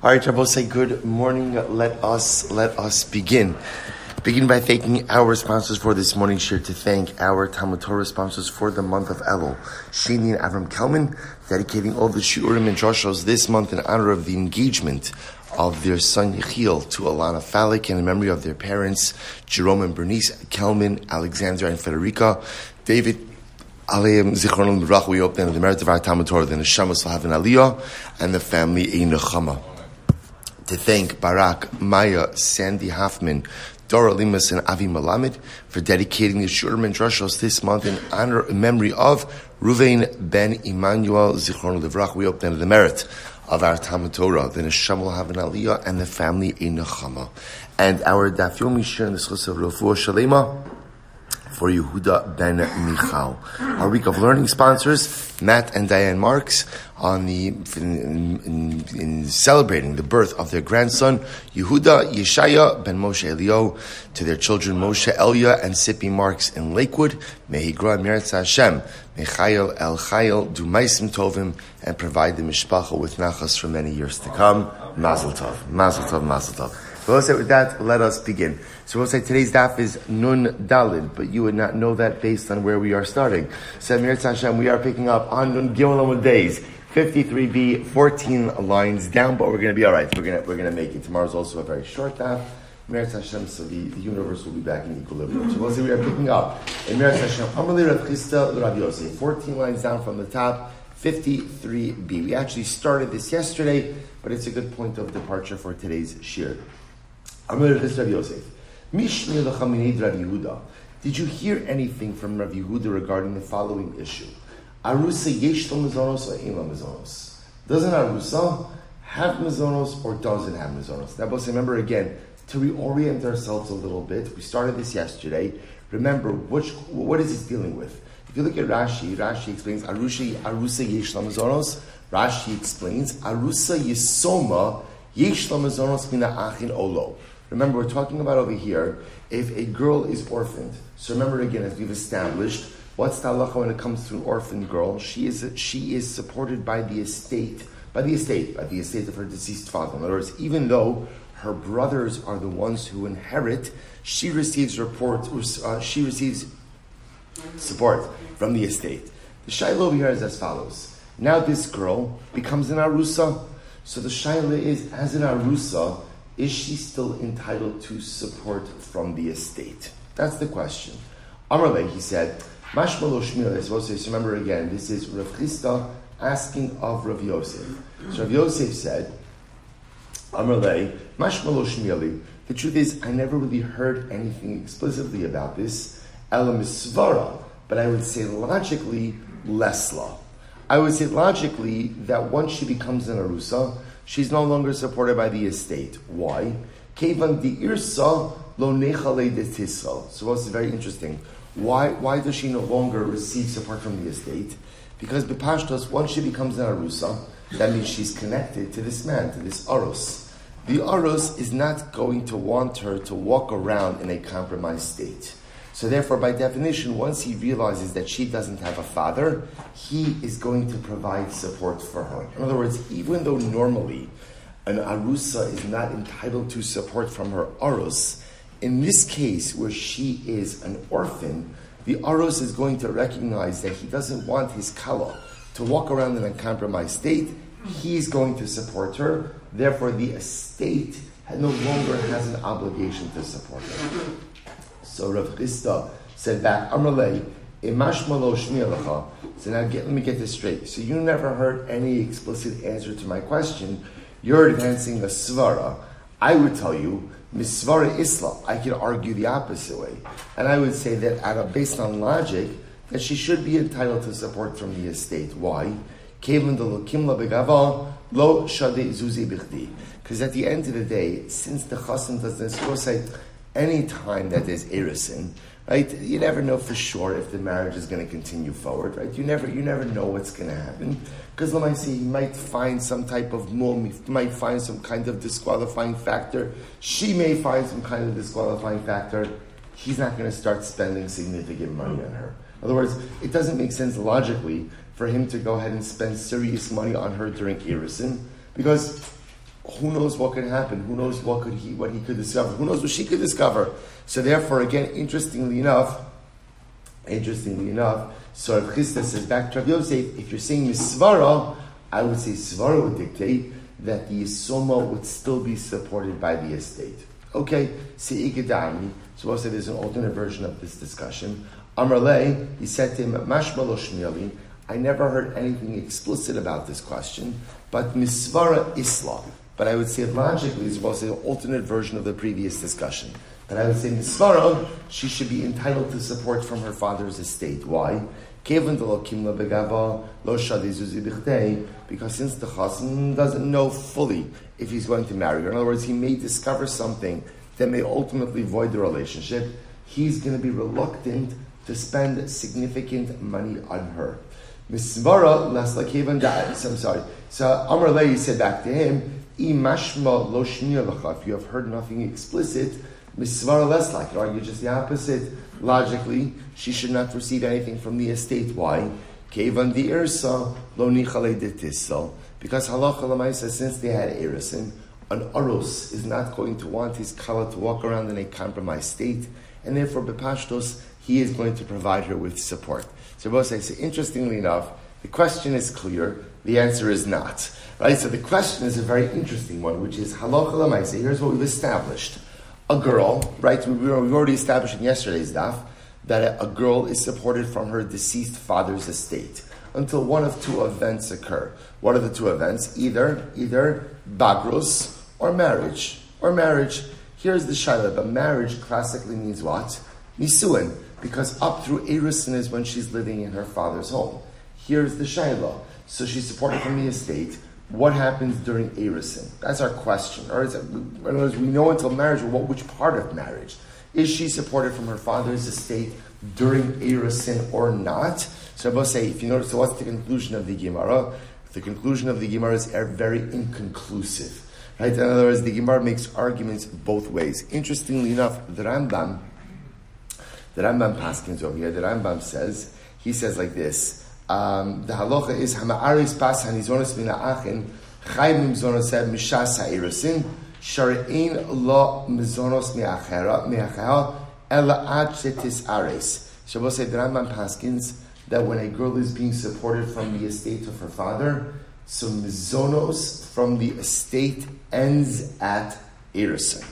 All right, Rabbi, say good morning. Let us let us begin. Begin by thanking our sponsors for this morning's share. To thank our Talmud Torah sponsors for the month of Elul, Shani and Avram Kelman, dedicating all the shiurim and drashos this month in honor of the engagement of their son Yechiel to Alana Falik and in memory of their parents Jerome and Bernice Kelman, Alexander and Federica, David Aleim Zichron Baruch, we open the merit of our Talmud Torah, the Neshamas will have an Aliyah, and the family a Nechama to thank Barak, Maya, Sandy Hoffman, Dora Limas, and Avi Malamed for dedicating the Shurman Drushos this month in honor in memory of Ruvain ben Emmanuel Zichron Livrach. We open the merit of our Talmud Torah, the Neshama will have an Aliyah, and the family in Nechama. And our Daf Yomi Shir in the Schus of Rafua Shalema for Yehuda ben Michal. Our week of learning sponsors, Matt and Diane Marks, on the in, in, in celebrating the birth of their grandson Yehuda Yeshaya ben Moshe Elio, to their children Moshe Elia and Sippy Marks in Lakewood. May he grow Meretz Hashem, Mechael El Chayel, do Maisim Tovim, and provide the mishpacha with nachas for many years to come. Mazel Tov, Mazel Tov, Mazel Tov. So with that, let us begin. So we'll say today's daf is Nun Dalid, but you would not know that based on where we are starting. So Amir Hashem, we are picking up on Nun Gimel days. 53b, 14 lines down, but we're going to be all right. We're going to, we're going to make it. Tomorrow's also a very short daf. Meretz Hashem, so the, the universe will be back in equilibrium. So we'll see we are picking up. In Meretz Hashem, Amalei Rav Chisda Rav Yosef, 14 lines down from the top, 53b. We actually started this yesterday, but it's a good point of departure for today's shir. Amalei Rav Chisda Rav Yosef. Mishmir Chaminid Rav Yehuda. Did you hear anything from Rav Yehuda regarding the following issue? Arusa yesh mizonos or? Doesn't Arusa have mizonos or doesn't have mizonos? Now, but remember again, to reorient ourselves a little bit, we started this yesterday. Remember, which, what is this dealing with? If you look at Rashi, Rashi explains Arusha Arusa yesh mizonos. Rashi explains Arusa yisoma yesh mizonos mina achin olo. Remember, we're talking about over here if a girl is orphaned. So remember again, as we've established, what's the halacha when it comes to an orphan girl? She is she is supported by the estate, by the estate, by the estate of her deceased father. In other words, even though her brothers are the ones who inherit, she receives report. Uh, she receives support from the estate. The shaila over here is as follows. Now this girl becomes an arusa. So the shaila is, as an arusa, is she still entitled to support from the estate? That's the question. Amarle, he said, Mashmalo suppose to remember again, this is Rav Chisda asking of Rav Yosef. So Rav Yosef said, Amarle, Mashmalo Shmili, the truth is, I never really heard anything explicitly about this, Elam Svara, but I would say logically, Lesla. I would say logically that once she becomes an Arusa, she's no longer supported by the estate. Why? Kevan di lo nechale de. So what's very interesting. Why, why does she no longer receive support from the estate? Because Bipashtos, once she becomes an Arusa, that means she's connected to this man, to this Aros. The Aros is not going to want her to walk around in a compromised state. So therefore, by definition, once he realizes that she doesn't have a father, he is going to provide support for her. In other words, even though normally an arusa is not entitled to support from her arus, in this case where she is an orphan, the arus is going to recognize that he doesn't want his kala to walk around in a compromised state. He's going to support her. Therefore, the estate no longer has an obligation to support her. So Rav Chisda said back, Amalei, imashmalo shmialacha. So now get, let me get this straight. So you never heard any explicit answer to my question. You're advancing a svara. I would tell you, misvara isla. I could argue the opposite way. And I would say that based on logic, that she should be entitled to support from the estate. Why? Because at the end of the day, since the chassan doesn't say, any time that there's erisin, right? You never know for sure if the marriage is going to continue forward, right? You never, you never know what's going to happen because let me see, you might find some type of you might find some kind of disqualifying factor. She may find some kind of disqualifying factor. He's not going to start spending significant money on her. In other words, it doesn't make sense logically for him to go ahead and spend serious money on her during erisin because who knows what could happen? Who knows what could he, what he could discover? Who knows what she could discover? So therefore, again, interestingly enough, interestingly enough, so Rav Chisda says back to Rav Yosef, if you're saying Misvara, I would say Svara would dictate that the Yisoma would still be supported by the estate. Okay, Se'ikadami. So say there's an alternate version of this discussion. Amrle, he said to him, Mashmalo I never heard anything explicit about this question, but Misvara Isla. But I would say logically, it's also an alternate version of the previous discussion. That I would say Misvara, she should be entitled to support from her father's estate. Why? Because since the chassan doesn't know fully if he's going to marry her, in other words, he may discover something that may ultimately void the relationship, he's going to be reluctant to spend significant money on her. Misvara. I'm sorry. So Amr Lehi said back to him, Imashma lo If you have heard nothing explicit, misvara less like. Argue just the opposite. Logically, she should not receive anything from the estate. Why? Kevan the irsa lo nichale de Because halacha lemaisa, since they had erisin, an aros is not going to want his kala to walk around in a compromised state, and therefore bepashtos he is going to provide her with support. So both say, so interestingly enough, the question is clear, the answer is not. Right? So the question is a very interesting one, which is halacha lemaisa. Here's what we've established a girl, right? We, we already established in yesterday's daf that a, girl is supported from her deceased father's estate until one of two events occur. What are the two events? Either either bagrus or marriage or marriage. Here's the shaila. But marriage classically means what? Nisuin, because up through Erisin is when she's living in her father's home. Here's the shaila. So she's supported from the estate what happens during Erisin? That's our question. Or is it, in other words, we know until marriage, what, which part of marriage? Is she supported from her father's estate during Erisin or not? So I must say, if you notice, so what's the conclusion of the Gemara? The conclusion of the Gemara is er, very inconclusive. Right? In other words, the Gemara makes arguments both ways. Interestingly enough, the Rambam, the Rambam Paskins over here, the Rambam says, he says like this, um, the halacha is hama'aris pas hanizonos min ha'achin chayim mizonos mishas ha'irasin sharein lo mizonos mi'achera mi'achera ela ad shetis ares. Shabbos the Rambam Paskins that when a girl is being supported from the estate of her father, so mizonos from the estate ends at Erisin.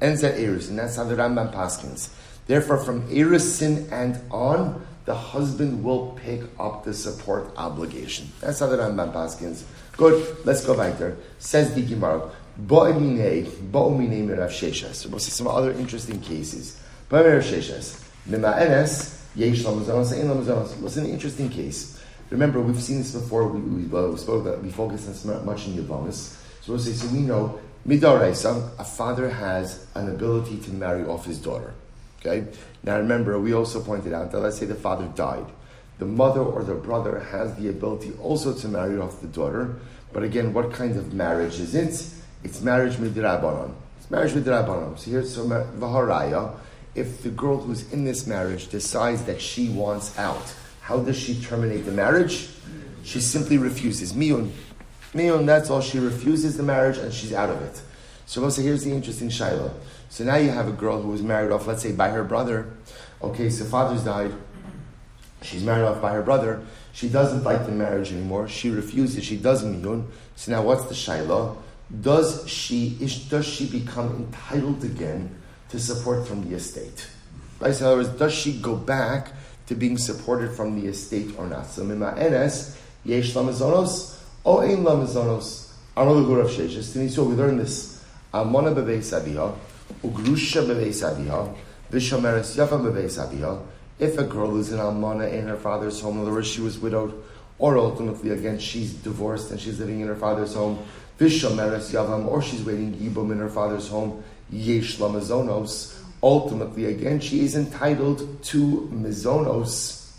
Ends at Erisin. That's how the Rambam Paskins. Therefore, from Erisin and on, the husband will pick up the support obligation. That's how the Rambam Paskins. Good, let's go back there. Says the Gemara, Bo'emine, Bo'emine Mirav Sheshes. We'll see some other interesting cases. Bo'emine Sheshes. Mima'enes, Yesh Lamazonos, Ein Lamazonos. Was an interesting case. Remember, we've seen this before. We, we, well, we spoke about, we focused on this much in Yavamas. So we'll say, so we know, Midaraisa, a father has an ability to marry off his daughter. Okay? Now remember, we also pointed out that let's say the father died. The mother or the brother has the ability also to marry off the daughter. But again, what kind of marriage is it? It's marriage midrabanon. It's marriage midrabanon. So here's some uh, vaharaya. If the girl who's in this marriage decides that she wants out, how does she terminate the marriage? She simply refuses. Miyun. Miyun, that's all. She refuses the marriage and she's out of it. So say, here's the interesting shiloh. So now you have a girl who was married off, let's say, by her brother. Okay, so father's died. She's married off by her brother. She doesn't like the marriage anymore. She refuses. She does miyun. So now what's the shaila? Does she does she become entitled again to support from the estate? Right. So in other words, does she go back to being supported from the estate or not? So mima enes yesh lamazonos o ein lamazonos. Amal of sheshes. So we learn this. Amona bebeis aviha. Ugrusha beveis vishomeres yavam beveis If a girl is an almana in her father's home, in other she was widowed, or ultimately, again, she's divorced and she's living in her father's home, vishomeres yavam, or she's waiting yibum in her father's home, yesh lamazonos. Ultimately, again, she is entitled to mizonos.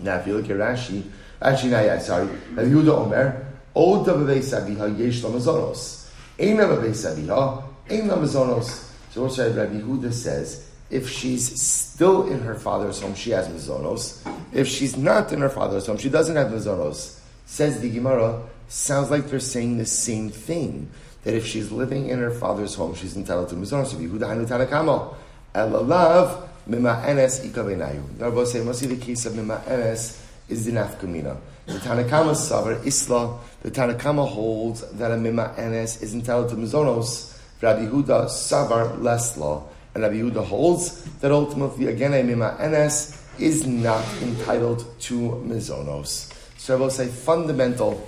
Now, if you look at Rashi, actually, now, yeah, sorry, Rabbi Yehuda Omer, Oda beveis aviha yesh lamazonos. Eina beveis aviha, ein lamazonos. So also Rabbi Yehuda says, if she's still in her father's home, she has mizonos. If she's not in her father's home, she doesn't have mizonos. Says the Gemara, sounds like they're saying the same thing. that if she's living in her father's home, she's entitled to mizonos. Yehuda hanu tanakamo elalav mima enes ikavenayu. Rabbi say see the case of mima enes is the nafkamina. The Tanakama savar isla. The Tanakama holds that a mima enes is entitled to mizonos. Rabbi Yehuda savar lesla, and Rabbi Yehuda holds that ultimately again a mima enes is not entitled to mizonos. So I will say fundamental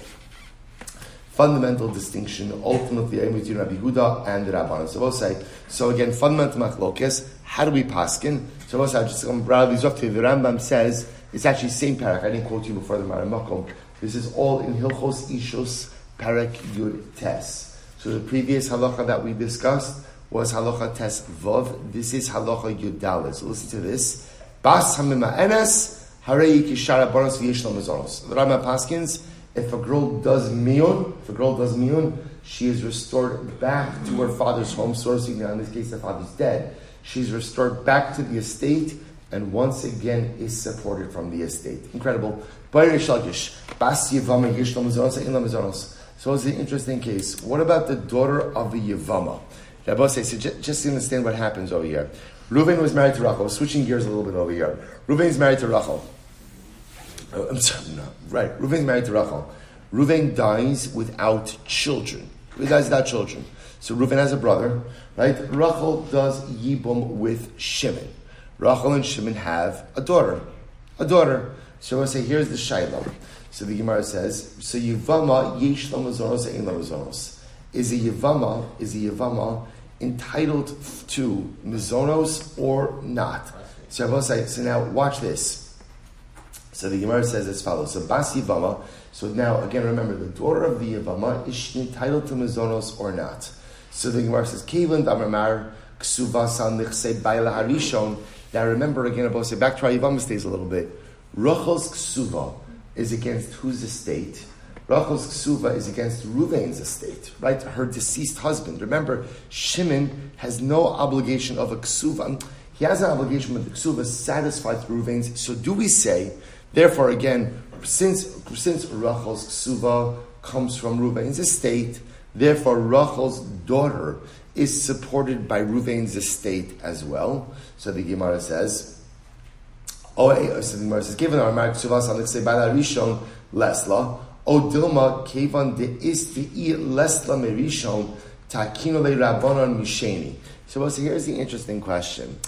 fundamental distinction ultimately between Rabbi Huda and Rabbanon. So I will say, so again, fundamental machlokes, how do we paskin? So we'll say, just um, Rabbi Zokti, the Rambam says, it's actually same parak, I didn't quote you before the Maramakom. This is all in Hilchos Ishus Parak Yud Tes. So the previous halacha that we discussed was halacha Tes Vov. This is halacha Yud Dalet. So listen to this. Bas Hamima Enes, Harei Kishara Bonos V'Yeshlam Mazonos. The Rambam Paskins, if a girl does miyun, if a girl does miyun, she is restored back to her father's home. So now in this case, the father's dead. She's restored back to the estate and once again is supported from the estate. Incredible. So it's an interesting case. What about the daughter of the Yavama? Rabbi says, so just, just to understand what happens over here. Reuven was married to Rachel. Switching gears a little bit over here. Reuven is married to Rachel. Oh, I'm sorry, no. Right. Reuven's married to Rachel. Reuven dies without children. He dies without children. So Reuven has a brother, right? Rachel does Yibum with Shimon. Rachel and Shimon have a daughter. A daughter. So I say, here's the Shiloh. So the Gemara says, so Yivama yesh lamazonos ein lamazonos. Is a Yivama, is a Yivama entitled to mizonos or not? So I will say, so now watch this. So the Gemara says as follows. So Bas Yivama, so now again remember the daughter of the Yivama, is she entitled to Mizonos or not? So the Gemara says, Kevin Damar Ksuva San Baila Harishon. Now remember again, about say back to our Yivama stays a little bit. Rachel's Ksuva is against whose estate? Rachel's ksuva is against Ruvain's estate, right? Her deceased husband. Remember, Shimon has no obligation of a ksuva. He has an obligation with the ksuva satisfied through Ruvain's. So do we say Therefore, again, since since Rachel's ksuva comes from Ruvain's estate, therefore Rachel's daughter is supported by Ruvain's estate as well. So the Gemara says, "Oh, eh, so the Gemara says, given our marriage ksuva say by rishon lesla, o dilma kevan de isti lesla merishon takino le rabbanon misheni." So, so here's the interesting question.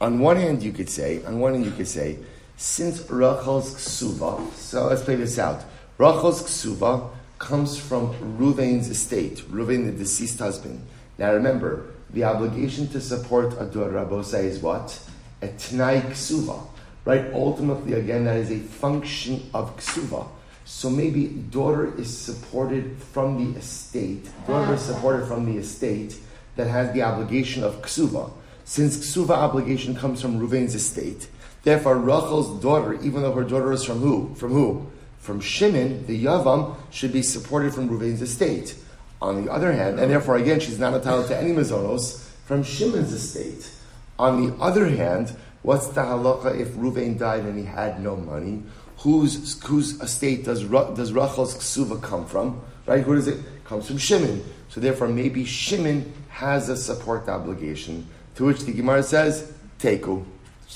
On one hand, you could say, on one hand, you could say since Rachel's ksuva, so let's play this out. Rachel's ksuva comes from Ruvain's estate, Ruvain, the deceased husband. Now remember, the obligation to support a daughter Rabosa is what? A Tnai ksuva. Right? Ultimately, again, that is a function of ksuva. So maybe daughter is supported from the estate. Daughter is supported from the estate that has the obligation of ksuva. Since ksuva obligation comes from Ruvain's estate, Therefore, Rachel's daughter, even though her daughter is from who? From who? From Shimon, the Yavam, should be supported from Ruvain's estate. On the other hand, and therefore again, she's not entitled to any mazonos from Shimon's estate. On the other hand, what's the halacha if Ruvain died and he had no money? Whose, whose estate does, does Rachel's ksuva come from? Right? Who does it? it comes from Shimon. So therefore, maybe Shimon has a support obligation. To which the Gemara says, Teku.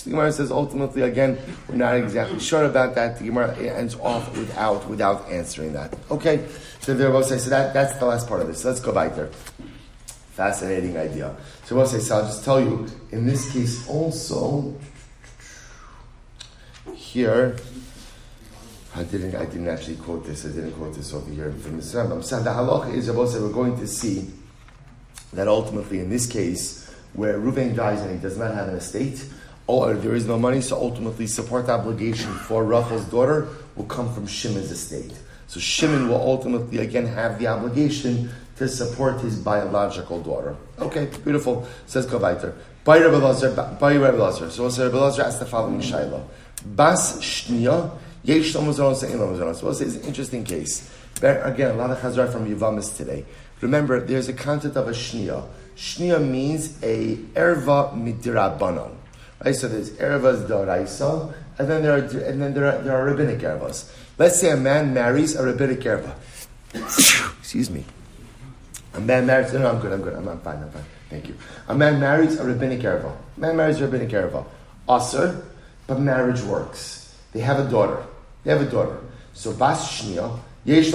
The Gemara says ultimately, again, we're not exactly sure about that. The Gemara ends off without without answering that. Okay, so the Rebbe says so that that's the last part of this. Let's go back there. Fascinating idea. So we'll say, so I'll just tell you, in this case also, here, I didn't, I didn't actually quote this. I didn't quote this over here from the Rambam. So the halacha is about we're going to see that ultimately in this case, where Reuven dies and he does not have an estate, or there is no money, so ultimately support obligation for Rachel's daughter will come from Shimon's estate. So Shimon will ultimately again have the obligation to support his biological daughter. Okay, beautiful. Says go weiter. By Rebbe Lazar. So Rebbe Lazar asked the following Shiloh. Bas Shnia, Yesh. Well, it's an interesting case. Again, a lot of Chazar from Yivamis today. Remember, there's a concept of a Shnia. Shnia means a erva midrabanon. Right? So there's ervas doraisa, and then there are and then there are, there are rabbinic ervas. Let's say a man marries a rabbinic erva. Excuse me. A man marries, no, no, I'm good, I'm good, I'm, I'm fine, I'm fine. Thank you. A man marries a rabbinic erva. A man marries a rabbinic erva. Asr, but marriage works. They have a daughter. They have a daughter. So bas shnia, yesh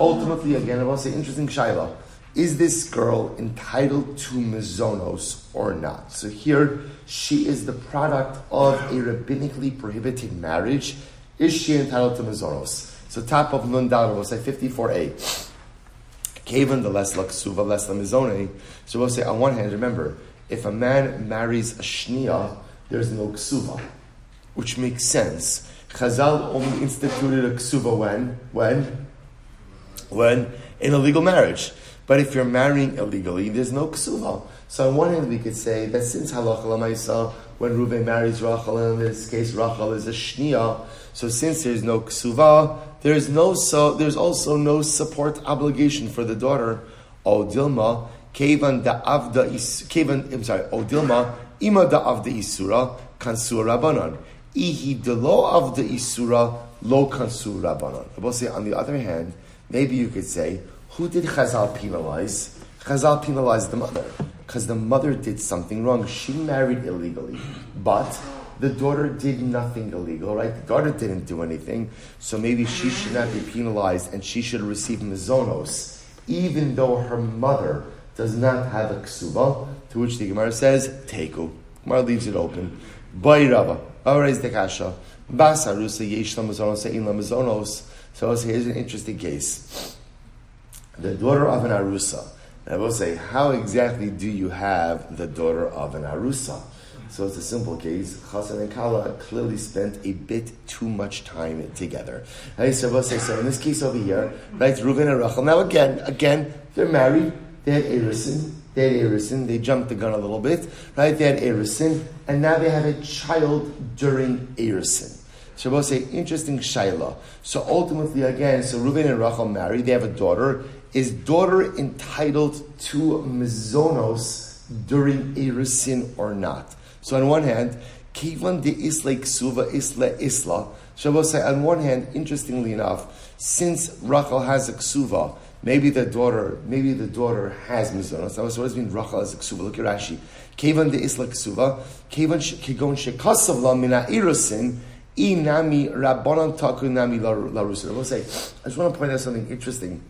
Ultimately, again, I want to say interesting shaila. Is this girl entitled to mazonos or not? So here, she is the product of a rabbinically prohibited marriage. Is she entitled to mazonos? So top of Lundal, we'll say 54a. Kavan the less laksuva, less la mizone. So we'll say on one hand, remember, if a man marries a shnia, there's no ksuva, which makes sense. Chazal only instituted a ksuva when? When? When? In a legal marriage. But if you're marrying illegally, there's no ksuva. So on one hand, we could say that since halacha lamaisa, when Ruven marries Rachel, and in this case Rachel is a shnia, so since there's no ksuva, there's no so there's also no support obligation for the daughter. O Dilma, kevan da avda is kevan. I'm sorry. O Dilma, ima da avda isura kansur rabbanon. Ihi delo avda isura lo kansur rabbanon. I say on the other hand, maybe you could say, who did Chazal penalize? Chazal penalized the mother because the mother did something wrong. She married illegally, but the daughter did nothing illegal, right? The daughter didn't do anything, so maybe she should not be penalized and she should receive mizonos, even though her mother does not have a ksuba, to which the Gemara says, Teku. Gemara leaves it open. Bayrava, Ares de Kasha, Basarusa, Yesh Lamazonos, Ein Lamazonos. So here's an interesting case. The daughter of an Arusa. And I will say, how exactly do you have the daughter of an Arusa? So it's a simple case. Chassan and Kala clearly spent a bit too much time together. So, in this case over here, right, Reuven and Rachel. Now again, again, they're married. They had Erison. They had Erison. They jumped the gun a little bit, right? They had Erison, and now they have a child during Erison. So we'll say interesting shaila. So ultimately, again, so Reuven and Rachel married. They have a daughter. Is daughter entitled to mizonos during Erisin or not? So on one hand, kivan de isla ksuva isla isla. Shabbos say on one hand, interestingly enough, since Rachel has a ksuva, maybe the daughter, maybe the daughter has mizonos. So what does mean Rachel has a ksuva? Look at Rashi. Kivan de isla ksuva, kivan kigon shekasav la mina irusin. Inami rabbanon taku nami larusin. Say, I just want to point out something interesting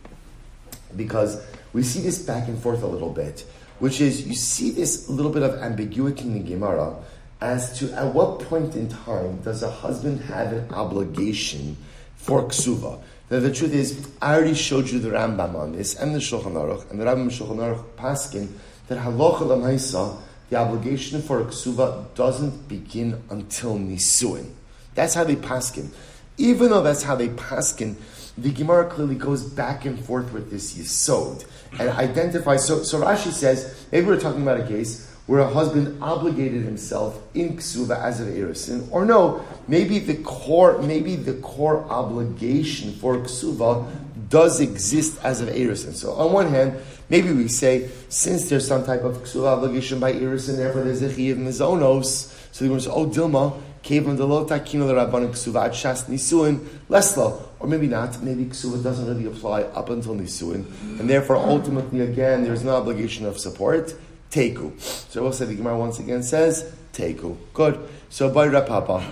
because we see this back and forth a little bit which is you see this little bit of ambiguity in the Gemara as to at what point in time does a husband have an obligation for ksuva. Now the truth is, I already showed you the Rambam on this and the Shulchan Aruch, and the Rambam Shulchan Aruch paskin that halacha lamaisa, the obligation for a ksuva doesn't begin until nisuin. That's how they paskin. Even though that's how they paskin, the Gemara clearly goes back and forth with this yisod and identify. So, so Rashi says maybe we're talking about a case where a husband obligated himself in ksuva as of erisin, or no, maybe the core, maybe the core obligation for ksuva does exist as of erisin. So on one hand, maybe we say since there's some type of ksuva obligation by erisin, therefore there's a chiyav mizonos. So the Gemara says, oh Dilma, lo takino the rabbanim ksuva ad shas nisuin lesla, or maybe not. Maybe ksuva doesn't really apply up until nisuin, and therefore ultimately again there's no obligation of support. Teku. So we'll say the Gemara once again says teku. Good. So by Rav Papa,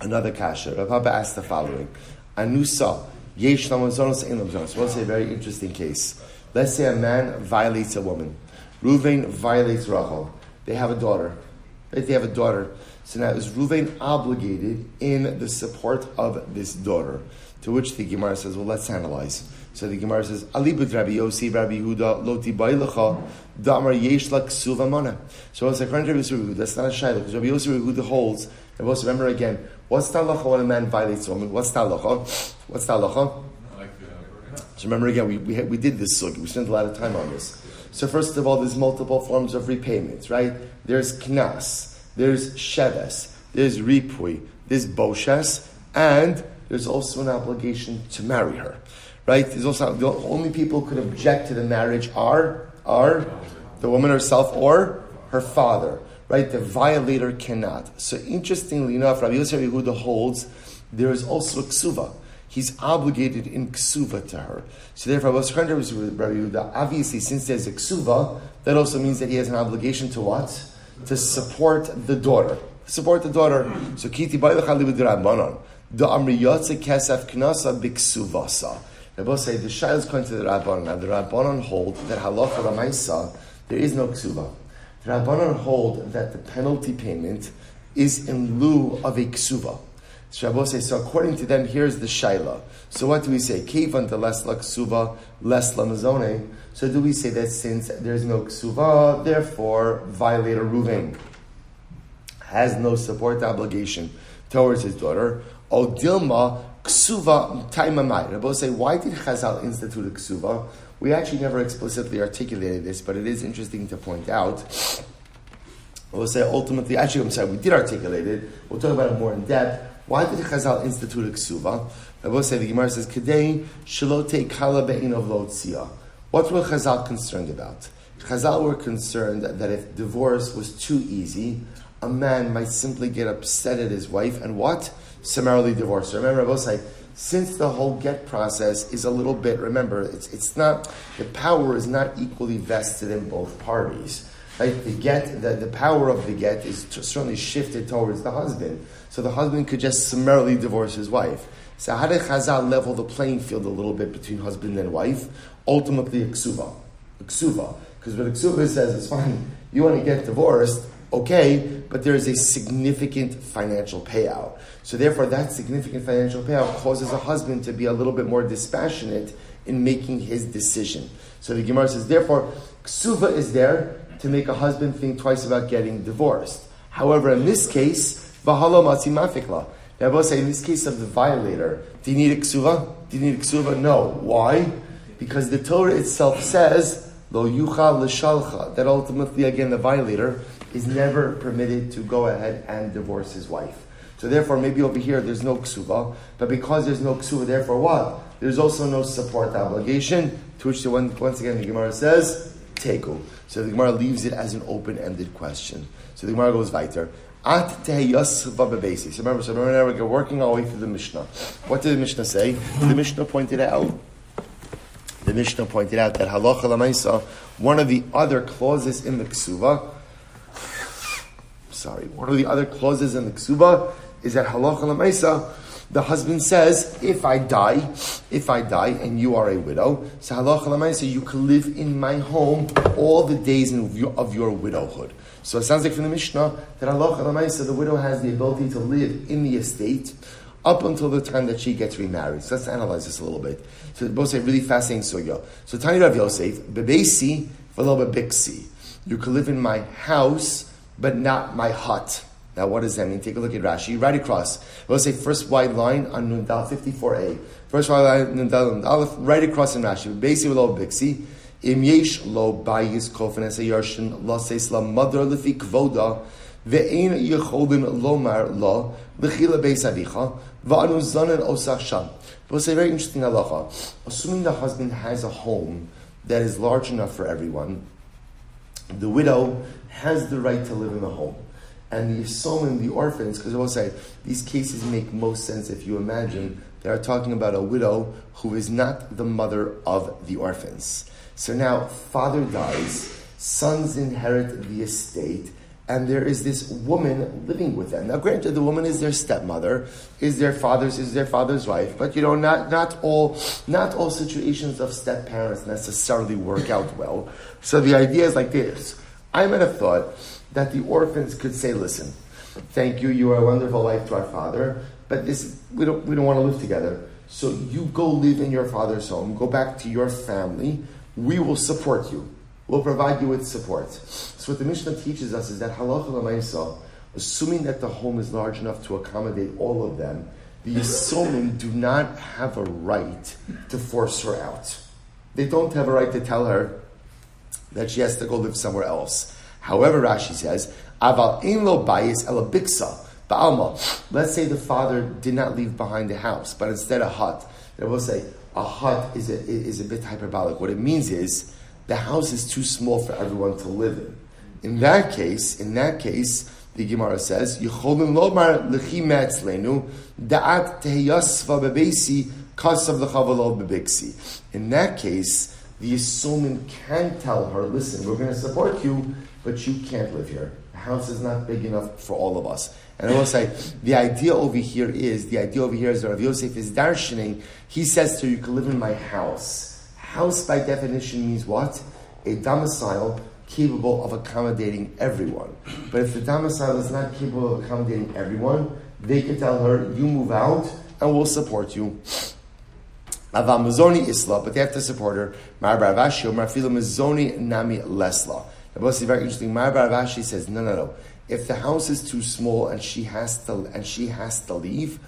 another kasha. Rav Papa asked the following: Anusa yesh lamazonos ein lamazonos. We'll say a very interesting case. Let's say a man violates a woman. Ruvain violates Rachel. They have a daughter. They have a daughter. So now is Ruvain obligated in the support of this daughter? To which the Gemara says, well, let's analyze. So the Gemara says, Alibut Rabbi Yossi, Rabbi Huda, Loti Bailacha, Damar Yesh Lak Suva Mana. So it's according to Rabbi Yossi, that's not a shayla, because Rabbi Yossi Huda holds, and also remember again, what's talacha when a man violates a woman? What's talacha? What's talacha? So remember again, we, we, we did this sugi, we spent a lot of time on this. So first of all, there's multiple forms of repayments, right? There's knas, there's sheves, there's ripui, there's boshes, and there's also an obligation to marry her. Right? There's also the only people who could object to the marriage are are the woman herself or her father. Right? The violator cannot. So interestingly enough, Rabbi Yosef Yehuda holds there is also a ksuva. he's obligated in ksuva to her. So therefore, Rabbi Yosef Yehuda, obviously, since there's a ksuva, that also means that he has an obligation to what? To support the daughter. Support the daughter. So kiti rabbanon. The amri yotze kesef knasa biksuvasa. They both say the shayl is going to the rabbanon. Now the rabbanon hold that halacha lamaisa there is no ksuva. The rabbanon hold that the penalty payment is in lieu of a ksuva. So say, so according to them, here's the shaila. So what do we say? Kevan the less la ksuva, less la mazone. So do we say that since there's no ksuva, therefore violator Ruvain has no support obligation towards his daughter? O dilma ksuva taimamai. Rabbi say, why did Chazal institute a ksuva? We actually never explicitly articulated this, but it is interesting to point out. We'll say ultimately, actually, I'm sorry, we did articulate it. We'll talk about it more in depth. Why did Chazal institute a ksuva? I will say the Gemara says, "Kedei shalote kala be'inov lotzia." What were Chazal concerned about? Chazal were concerned that if divorce was too easy, a man might simply get upset at his wife and what? Summarily divorce. Remember, I will say, since the whole get process is a little bit, remember, it's, it's not, the power is not equally vested in both parties. Right? The get, the, the power of the get is certainly shifted towards the husband. So the husband could just summarily divorce his wife. So how did Chazal level the playing field a little bit between husband and wife? Ultimately, a ksuva. A ksuva. Because what a ksuva says is fine, you want to get divorced, okay, but there is a significant financial payout. So therefore, that significant financial payout causes a husband to be a little bit more dispassionate in making his decision. So the Gemara says, therefore, ksuva is there to make a husband think twice about getting divorced. However, in this case, V'hala matzi mafikla. Now, I will say in this case of the violator, do you need a ksuva? Do you need a ksuva? No. Why? Because the Torah itself says, lo yucha l'shalcha, that ultimately, again, the violator is never permitted to go ahead and divorce his wife. So therefore, maybe over here there's no ksuva, but because there's no ksuva, therefore what? There's also no support obligation, to which the one, once again the Gemara says, teku. So the Gemara leaves it as an open-ended question. So the Gemara goes weiter. At tehiyas So remember, so remember now we're working our way through the Mishnah. What did the Mishnah say? The Mishnah pointed out. The Mishnah pointed out that halacha lamaisa, one of the other clauses in the ksuva. Sorry, one of the other clauses in the ksuva is that halacha lamaisa. The husband says, if I die, if I die and you are a widow, so halacha lamaisa, you can live in my home all the days of your, widowhood. So it sounds like from the Mishnah that Allah Alamaisa, the widow has the ability to live in the estate up until the time that she gets remarried. So let's analyze this a little bit. So both say really fascinating sugya. So Tani Rav Yosef, bebesi v'lo bebiksi. You could live in my house, but not my hut. Now, what does that mean? Take a look at Rashi. Right across. We'll say first wide line on Nundal 54a. First wide line, Nundal, right across in Rashi. Bebesi v'lo bebiksi. Im yesh lo bayis kofen es yarshin lo seis mother lefi kvoda ve'ein yecholin lomar lo lechila beis avicha it's a very interesting halacha. Assuming the husband has a home that is large enough for everyone, the widow has the right to live in the home. And the Yisomim, the orphans, because I will say, these cases make most sense if you imagine they are talking about a widow who is not the mother of the orphans. So now, father dies, sons inherit the estate, and there is this woman living with them. Now, granted, the woman is their stepmother, is their father's, is their father's wife, but you know, not, not all, not all situations of step parents necessarily work out well. So the idea is like this. I might have thought that the orphans could say, listen, thank you, you are a wonderful wife to our father, but this, we don't, we don't want to live together. So you go live in your father's home, go back to your family, we will support you. We'll provide you with support. So what the Mishnah teaches us is that halacha l'maisa, assuming that the home is large enough to accommodate all of them, the Yisomim do not have a right to force her out. They don't have a right to tell her that she has to go live somewhere else. However, Rashi says, Aval ba'alma. Let's say the father did not leave behind the house, but instead a hut. They will say, a hut is a, is a bit hyperbolic. What it means is the house is too small for everyone to live in. In that case, in that case, the Gemara says, "Yicholim lomar lechi metzlenu da'at tehiyasva bebesi kasav l'chavalo bebiksi. In that case, the Yisomim can tell her, listen, we're going to support you, but you can't live here. The house is not big enough for all of us. And I will say, the idea over here is, the idea over here is that Rav Yosef is darshaning, he says to her, you can live in my house. House by definition means what? A domicile capable of accommodating everyone. But if the domicile is not capable of accommodating everyone, they can tell her, you move out and we'll support you. Avamazoni Isla, but they have to support her. Mar bar Rav Ashi or Marfila Mazoni Nami Lesla. The is very interesting. Mar bar Rav Ashi says, no, no, no. If the house is too small and she has to and she has to leave,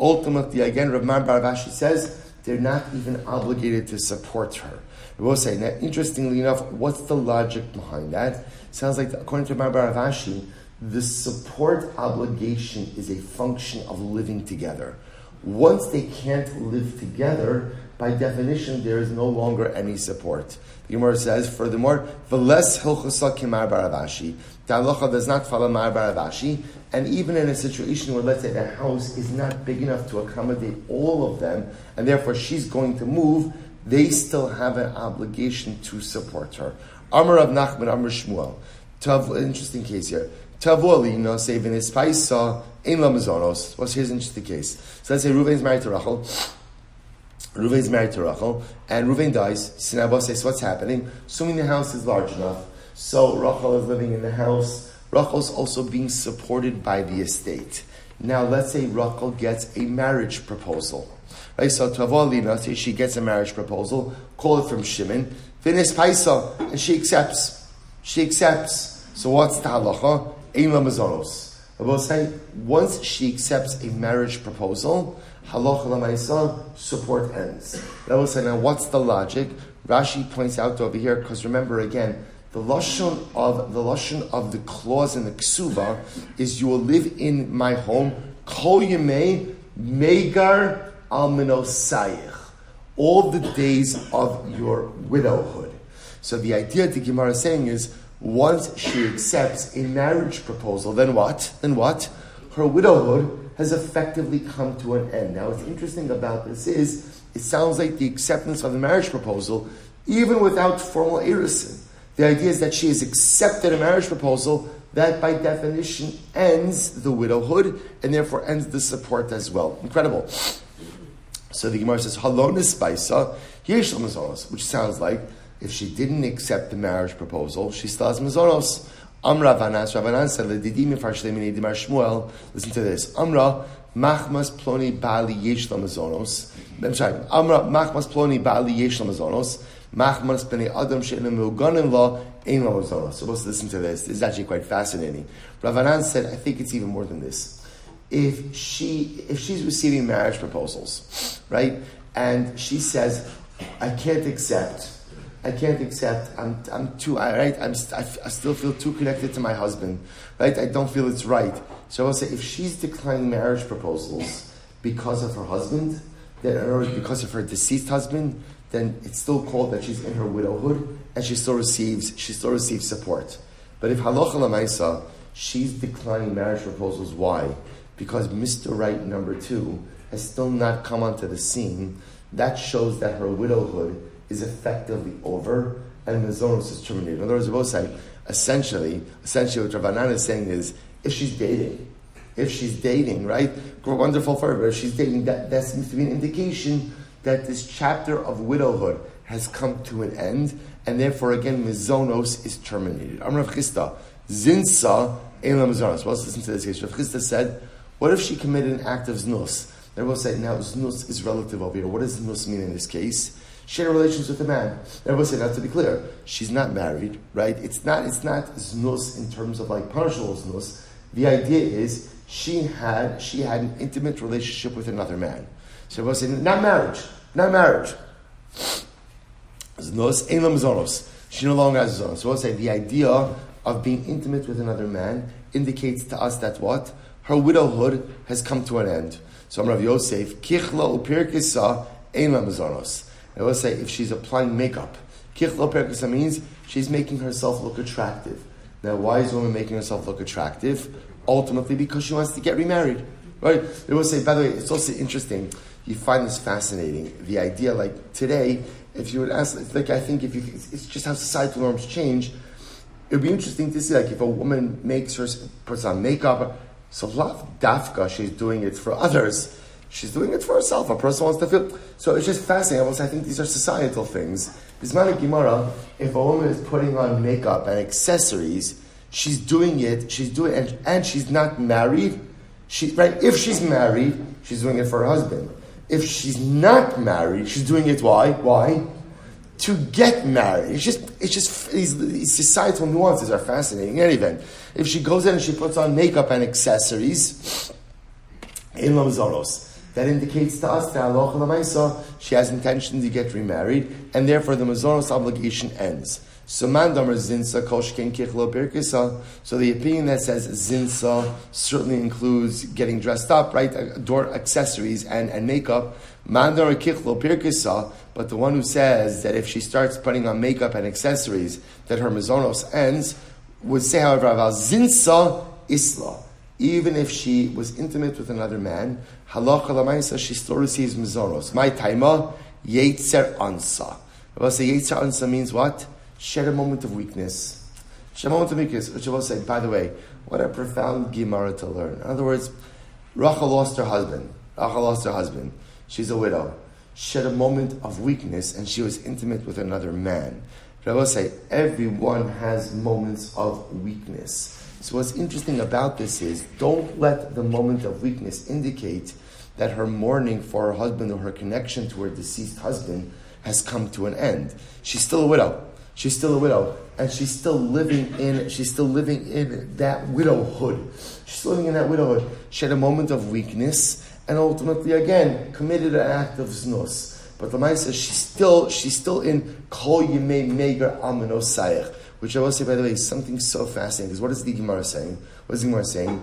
ultimately again Rav Mar bar Rav Ashi says they're not even obligated to support her. We will say, now, interestingly enough, what's the logic behind that? Sounds like, according to Mar bar Rav Ashi, the support obligation is a function of living together. Once they can't live together, by definition, there is no longer any support. The Gemara says, furthermore, the less kimar bar Rav Ashi, the halacha does not follow mar bar Rav Ashi, and even in a situation where, let's say, the house is not big enough to accommodate all of them, and therefore she's going to move, they still have an obligation to support her. Amar of Nachman, Amar Shmuel. Interesting case here. Tavualino, say Paisa, in Lamazonos. What's here's an interesting case. So let's say Reuven's married to Rachel. Reuven's married to Rachel, and Reuven dies. Sinabah says, What's happening? Assuming the house is large enough, so Rachel is living in the house. Rachel's also being supported by the estate. Now, let's say Rachel gets a marriage proposal. Right, so Tavalina, say she gets a marriage proposal, call it from Shimon, Finis Paisa, and she accepts. She accepts. So what's the halacha? Ein mazonos. I will say, once she accepts a marriage proposal, halacha lamaisa, support ends. I will say, now what's the logic? Rashi points out over here, because remember again, the lashon of the lashon of the clause in the ksuva is you will live in my home kol yemei megar al all the days of your widowhood. So the idea the Gemara is saying is once she accepts a marriage proposal, then what? Then what? Her widowhood has effectively come to an end. Now, what's interesting about this is it sounds like the acceptance of the marriage proposal, even without formal erisin. The idea is that she has accepted a marriage proposal that, by definition, ends the widowhood and therefore ends the support as well. Incredible. So the Gemara says, "Halonis baisa yesh which sounds like if she didn't accept the marriage proposal, she still has mazonos. Amra vanas Ravanan said, "Ledidim farshlemini dimar Shmuel." Listen to this. Amra machmas ploni bali yesh mazonos. I'm sorry. Amra machmas ploni bali yesh mazonos. Machmas b'nei adam she'enu law ein mazonos. Supposed to listen to this. This is actually quite fascinating. Ravanan said, "I think it's even more than this." If she if she's receiving marriage proposals, right, and she says, "I can't accept." I can't accept. I'm, I'm too, right? I'm, I, I still feel too connected to my husband, right? I don't feel it's right. So I'll say, if she's declining marriage proposals because of her husband, then, or because of her deceased husband, then it's still called that she's in her widowhood and she still receives, she still receives support. But if halacha lamaisa, she's declining marriage proposals, why? Because Mr. Right number two has still not come onto the scene. That shows that her widowhood is effectively over and the zonos is terminated. In other words, both say, essentially, essentially what Ravanan is saying is, if she's dating, if she's dating, right, wonderful for her, but if she's dating, that, that seems to be an indication that this chapter of widowhood has come to an end, and therefore, again, mizonos is terminated. Amrav Chisda, zinsa elam mizonos. Let's listen to this case. Rav Chisda said, what if she committed an act of znus? They will say, now znus is relative over here. What does znus mean in this case? She had relations with a man. Everyone said, not to be clear, she's not married, right? It's not, it's not znus in terms of like partial znus. The idea is she had, she had an intimate relationship with another man. So everyone said, not marriage, not marriage. Znus, elam zonos. She no longer has zonos. So we'll say the idea of being intimate with another man indicates to us that what? Her widowhood has come to an end. So I'm Rav Yosef, kichla upirkisa elam zonos. I will say if she's applying makeup. Kichlo perkusa means she's making herself look attractive. Now, why is a woman making herself look attractive? Ultimately, because she wants to get remarried. Right? They will say, by the way, it's also interesting. You find this fascinating. The idea, like today, if you would ask, like I think if you, it's just how societal norms change. It would be interesting to see, like, if a woman makes her puts on makeup, so love dafka, she's doing it for others. She's doing it for herself. A person wants to feel. So it's just fascinating. I think these are societal things. Bismana if a woman is putting on makeup and accessories, she's doing it. She's doing it, and, and she's not married. She right. If she's married, she's doing it for her husband. If she's not married, she's doing it why? Why? To get married. It's just, it's just, these, these societal nuances are fascinating. In any event, if she goes in and she puts on makeup and accessories, in Lamzaros, that indicates to us that she has intention to get remarried, and therefore the Mazonos obligation ends. So mandamer zinsa koshken kichlo birkisa. So the opinion that says zinsa certainly includes getting dressed up, right? Uh, door accessories and, and makeup. Mandamer kichlo birkisa. But the one who says that if she starts putting on makeup and accessories, that her mazonos ends, would say, however, about zinsa isla. Even if she was intimate with another man, halacha lamaisa, she still receives mazonos. My taima, yetzer ansa. Rabbi say yetzer ansa means what? Shed a moment of weakness. Shed a moment of weakness, which I will say, by the way, what a profound Gemara to learn. In other words, Rachel lost her husband. Rachel lost her husband. She's a widow. Shed a moment of weakness and she was intimate with another man. But I will say, everyone has moments of weakness. So what's interesting about this is don't let the moment of weakness indicate that her mourning for her husband or her connection to her deceased husband has come to an end. She's still a widow. She's still a widow, and she's still living in. She's still living in that widowhood. She's living in that widowhood. She had a moment of weakness, and ultimately, again, committed an act of znus. But the Maya says she's still she's still in kol yemei meger amenosayach, which I will say by the way is something so fascinating. Because what is the Gemara saying? What is the Gemara saying?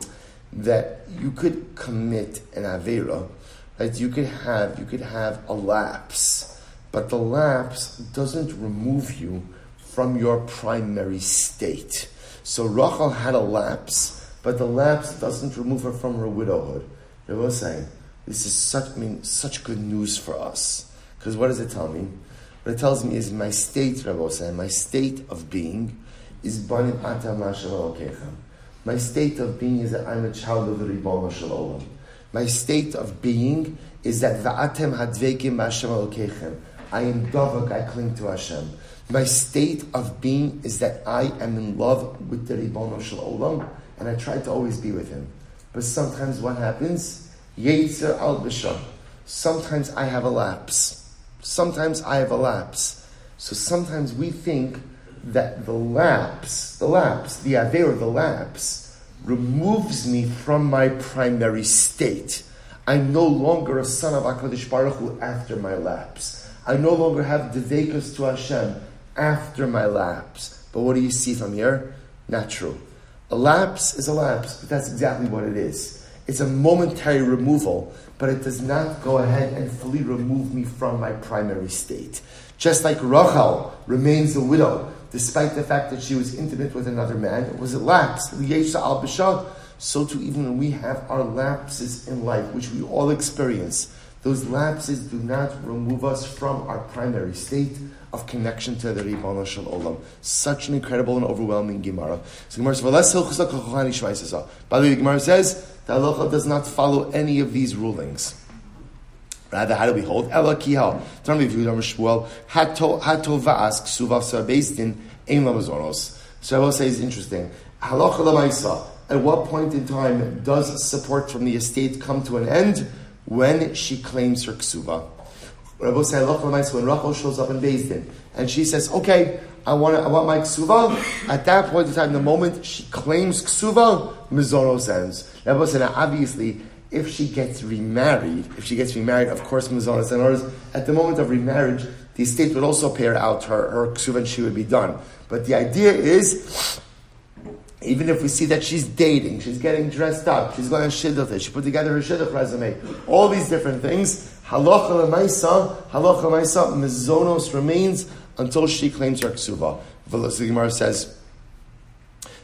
That you could commit an avera, right? You could have you could have a lapse, but the lapse doesn't remove you from your primary state. So Rachel had a lapse, but the lapse doesn't remove her from her widowhood. They were saying, this is such, I mean, such good news for us. Because what does it tell me? What it tells me is my state, Rabbi saying, my state of being is banim atam My state of being is that I'm a child of the Ribbon Shel Olam. My state of being is that va'atem hadvekim Hashem I am davak, I cling to Hashem. My state of being is that I am in love with the Ribono Shel Olam, and I try to always be with him. But sometimes what happens? Yetzer al b'sham. Sometimes I have a lapse. Sometimes I have a lapse. So sometimes we think that the lapse, the lapse, the aver, the lapse, removes me from my primary state. I'm no longer a son of HaKadosh Baruch Hu after my lapse. I no longer have devekas to Hashem after my lapse. But what do you see from here? True. A lapse is a lapse, but that's exactly what it is. It's a momentary removal, but it does not go ahead and fully remove me from my primary state. Just like Rachel remains a widow, despite the fact that she was intimate with another man, it was a lapse. al So too, even when we have our lapses in life, which we all experience, those lapses do not remove us from our primary state of connection to the Ribbon Shel Olam. Such an incredible and overwhelming Gemara. So Gemara says, By the way, the Gemara says the halacha does not follow any of these rulings. Rather, how do we hold? Ela kihal. Tell me if you don't Shmuel. Hato va'ask suvav bezdin ein lamazoros. So I will say it's interesting. Halacha lamaisa. At what point in time does support from the estate come to an end? When she claims her ksuva. Rabbi say, when Rachel shows up in Din, and she says, okay, I want, I want my ksuva. At that point in time, the moment she claims ksuva, mizonos ends. Rabbi said, obviously, if she gets remarried, if she gets remarried, of course, mizonos ends. At the moment of remarriage, the estate would also pay her out her, her ksuva and she would be done. But the idea is, even if we see that she's dating, she's getting dressed up, she's going to shidduch, she put together her shidduch resume, all these different things, Halacha lemaisa, halacha lemaisa, mizonos remains until she claims her ksuva. The Gemara says,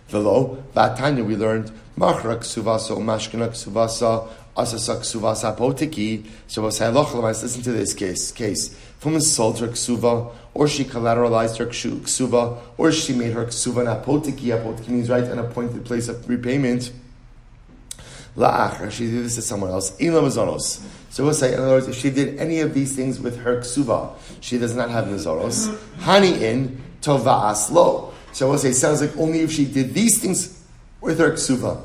Velo, Vatanya, we learned, Machra ksuvasa, Mashkina ksuvasa, Asasa ksuva sapotiki. So Listen to this case. Case. Woman sold her ksuva, or she collateralized her ksuva, or she made her ksuva an apotiki. Apotiki means right an appointed place of repayment. La'achar, she did this to someone else. Ila mazonos. So we'll say, in other words, if she did any of these things with her ksuva, she does not have mazonos. Hani in tova'as lo. So we'll say, it sounds like only if she did these things with her ksuva.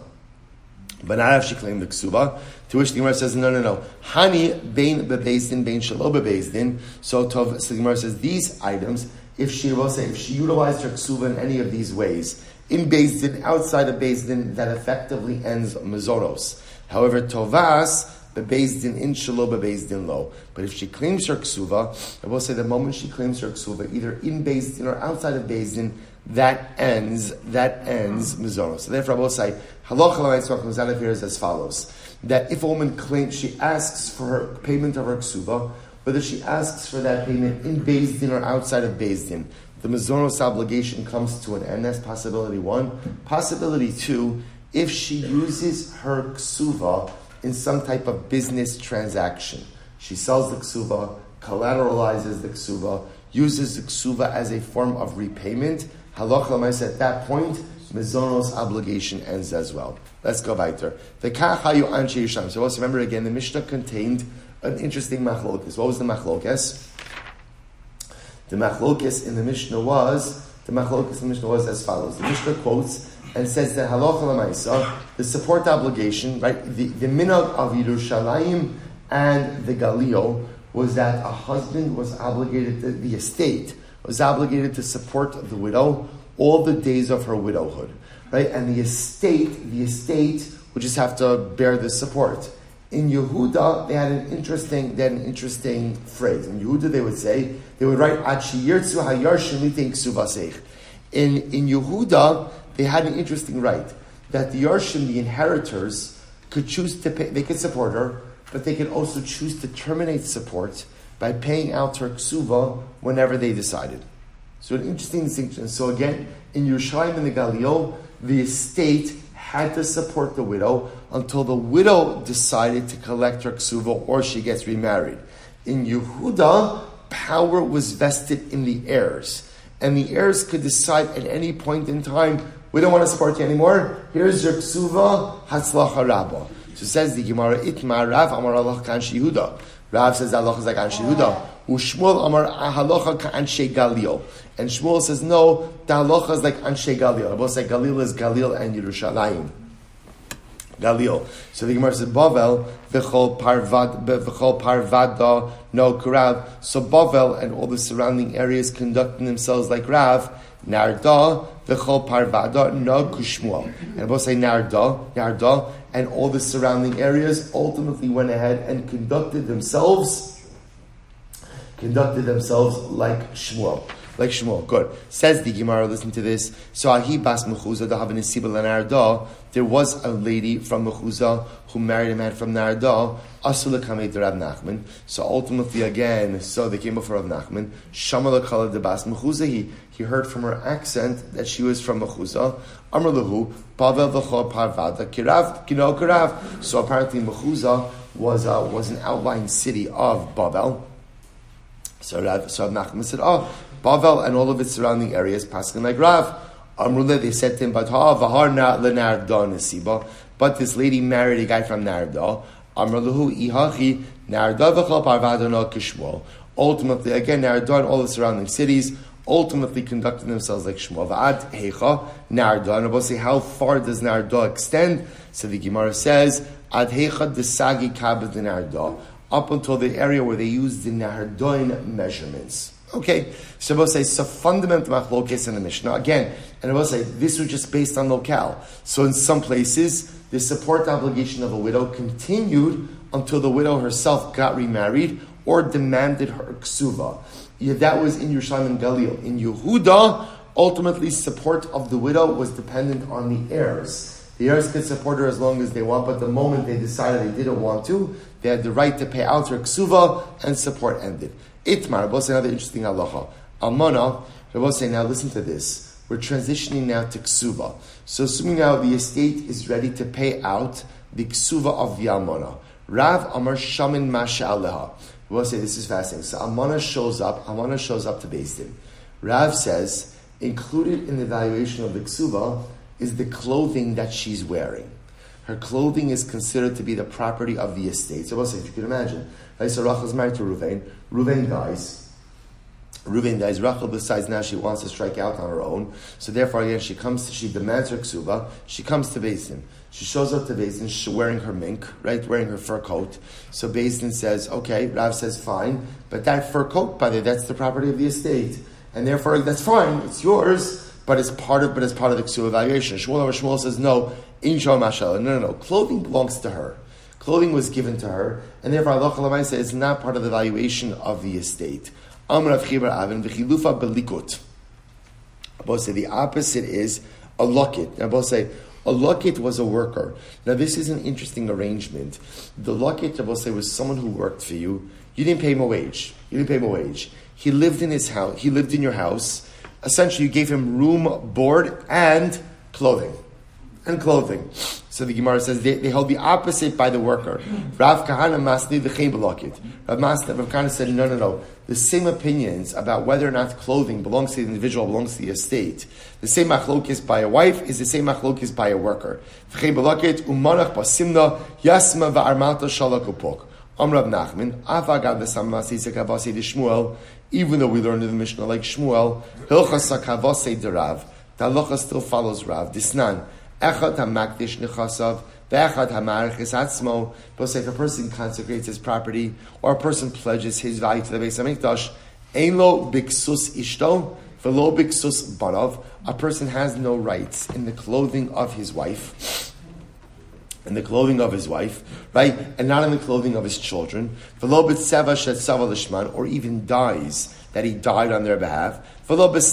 But not if she claimed the ksuba. To which the Gemara says, no, no, no. Hani bein bebezdin, bein shalo bebezdin. So, tov, so the Gemara says, these items, if she will say, if she utilized her ksuba in any of these ways, in Bezdin, outside of Bezdin, that effectively ends Mazonos. However, Tovas, bebezdin in shalo bebezdin lo. But if she claims her ksuva, I will say the moment she claims her ksuva, either in bezdin or outside of bezdin, that ends that ends mizonos. So therefore, I will say halacha here is as follows: that if a woman claims she asks for her payment of her ksuva, whether she asks for that payment in Din or outside of Din, the mizonos obligation comes to an end. That's possibility one. Possibility two: if she uses her ksuva in some type of business transaction, she sells the ksuva, collateralizes the ksuva, uses the ksuva as a form of repayment Halacha at that point, Mizonos obligation ends as well. Let's go weiter. The Kachayu Anshe Yisham. So also remember again, the Mishnah contained an interesting machlokes. What was the machlokes? The machlokes in the Mishnah was the machlokes in the Mishnah was as follows. The Mishnah quotes and says that halacha lemaisa, the support obligation, right? The, the of Yerushalayim and the Galil was that a husband was obligated to the estate was obligated to support the widow all the days of her widowhood, right? And the estate, the estate would just have to bear the support. In Yehuda, they had an interesting, they had an interesting phrase. In Yehuda, they would say they would write "Achiyirtzu hayarshim In in Yehuda, they had an interesting right that the yarshim, the inheritors, could choose to pay. They could support her, but they could also choose to terminate support by paying out her ksuva whenever they decided. So an interesting distinction. So again, in Yerushalayim and the Galil, the estate had to support the widow until the widow decided to collect her ksuva or she gets remarried. In Yehuda, power was vested in the heirs. And the heirs could decide at any point in time, we don't want to support you anymore. Here's your ksuva, hatzlacha rabba. So says the Gemara, itma rav amar Allah kan Yehuda. Rav says halacha is like Anshe Yehuda. Ushmuel Amar halacha ka Galil. And Shmuel says no, the halacha is like Anshe Galil. I both say Galil is Galil and Yerushalayim. Galil. So the Gemara says Bavel v'chol parvad v'chol parvada no karav. So Bavel and all the surrounding areas conducting themselves like Rav. Narda v'chol parvada no kushmuel. And both say Narda, Narda, and all the surrounding areas ultimately went ahead and conducted themselves conducted themselves like Shmuel. Like Shmuel. Good. Says the Gemara, listen to this. So Ahi Bas Mechuza, the Sibel Narda, there was a lady from Mechuza who married a man from Narda, Asula Kamei Rav Nachman. So ultimately, again, so they came before Rav Nachman. Shamala Kala de Bas Mechuza, he, he heard from her accent that she was from Mechuza. Amr Lahu, Pavel V'chor Parvada, Kirav, Kino Kirav. So apparently Mechuza was, uh, was an outlying city of Babel. So Rav, so Rav Nachman said, oh, Bavel and all of its surrounding areas, Paskin like Rav. Amrullah, they said to him, but. But this lady married a guy from Narda. Amrullahu ihachi Narda v'chal parvadana kishmol. Ultimately, again, Narda and all the surrounding cities ultimately conducted themselves like Shmuel. V'ad hecha Narda. And we'll say, how far does Narda extend? So the Gemara says, ad hecha desagi kabed Narda up until the area where they used the Nahardoin measurements. Okay, so we'll say so fundamental machlokes in the Mishnah again, and I will say this was just based on locale. So in some places, the support obligation of a widow continued until the widow herself got remarried or demanded her ksuva. Yeah, that was in Yerushalayim and Galil. In Yehuda, ultimately support of the widow was dependent on the heirs. The heirs could support her as long as they want, but the moment they decided they didn't want to, they had the right to pay out her ksuva, and support ended. Itmar, Rabbi another interesting halacha. Almana, Rabbi say, now listen to this. We're transitioning now to ksuva. So assuming now the estate is ready to pay out the ksuva of the almana. Rav Amar Shamin Masha Aleha. We'll say this is fascinating. So Almana shows up, Almana shows up to Din. Rav says, included in the valuation of the ksuva is the clothing that she's wearing. Her clothing is considered to be the property of the estate. So we'll say, if you can imagine, so Rachel is married to Ruvain, Ruvain dies, Reuven dies. Rachel decides now she wants to strike out on her own. So therefore, again, she comes. she demands her ksuba. She comes to Beis Din. She shows up to Beis Din. She's wearing her mink, right, wearing her fur coat. So Beis Din says, "Okay." Rav says, "Fine," but that fur coat, by the way, that's the property of the estate, and therefore that's fine. It's yours, but it's part of, but it's part of the ksuba evaluation. Shmuel Shmuel says, "No, in No, no, no. Clothing belongs to her." Clothing was given to her, and therefore Allah says is not part of the valuation of the estate. Chibar Avin v'chilufa belikut. Say the opposite is a lokit. Now both say a lokit was a worker. Now this is an interesting arrangement. The lokit, I say, was someone who worked for you. You didn't pay him a wage. You didn't pay him a wage. He lived in his house. He lived in your house. Essentially, you gave him room, board, and clothing. And clothing. So the Gemara says they, they hold the opposite by the worker. Rav Kahana Masni the. Rav Masni Rav Kahana said, no, no, no. The same opinions about whether or not clothing belongs to the individual, belongs to the estate. The same machlokis by a wife is the same machlokis by a worker. Balakit umanach basimna yasma va'armalta shalakupok. Amrav Nachman, Avagad the Samasi Sekavasi even though we learned in the Mishnah like Shmuel, Hilchas Sakavase de Rav, the halacha still follows Rav. Disnan, Echad hamakdish nechasav, ve'echad hamarchis atzmo. Both say if a person consecrates his property or a person pledges his value to the Beis Hamikdash, ein lo biksus ishto, velo biksus barav. A person has no rights in the clothing of his wife in the clothing of his wife, right, and not in the clothing of his children. Or even dies that he died on their behalf. Not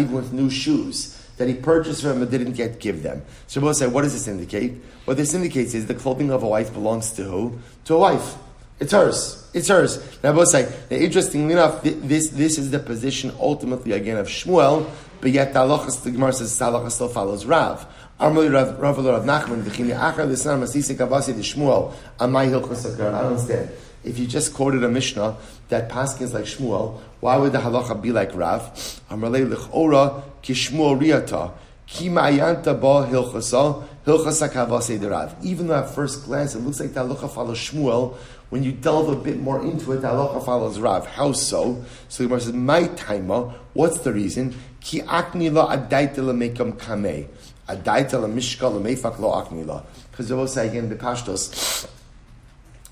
even with new shoes that he purchased from but didn't yet give them. So we'll say, what does this indicate? What this indicates is the clothing of a wife belongs to who? To a wife. It's hers. It's hers. Now, both say, now, interestingly enough, this, this is the position ultimately again of Shmuel, but yet the halachas, the Gemara says, the halachas still follows Rav. Armali Rav Rav Rav Nachman, v'chini achar l'snam asisik avasi de Shmuel, amai hilchos I don't understand. If you just quoted a Mishnah that paskins like Shmuel, why would the halacha be like Rav? Amrlei lichora kishmuel riata. Ki ma'ayanta ba hilchasa, hilchasa kavase de Rav. Even though at first glance it looks like the halacha follows Shmuel, when you delve a bit more into it, the halacha follows Rav. How so? So the Gemara says, my taima, what's the reason? Ki akni la adaita la mekam kameh. Adaita la mishka la mefak lo akni la. Because they will say again, the pashtos,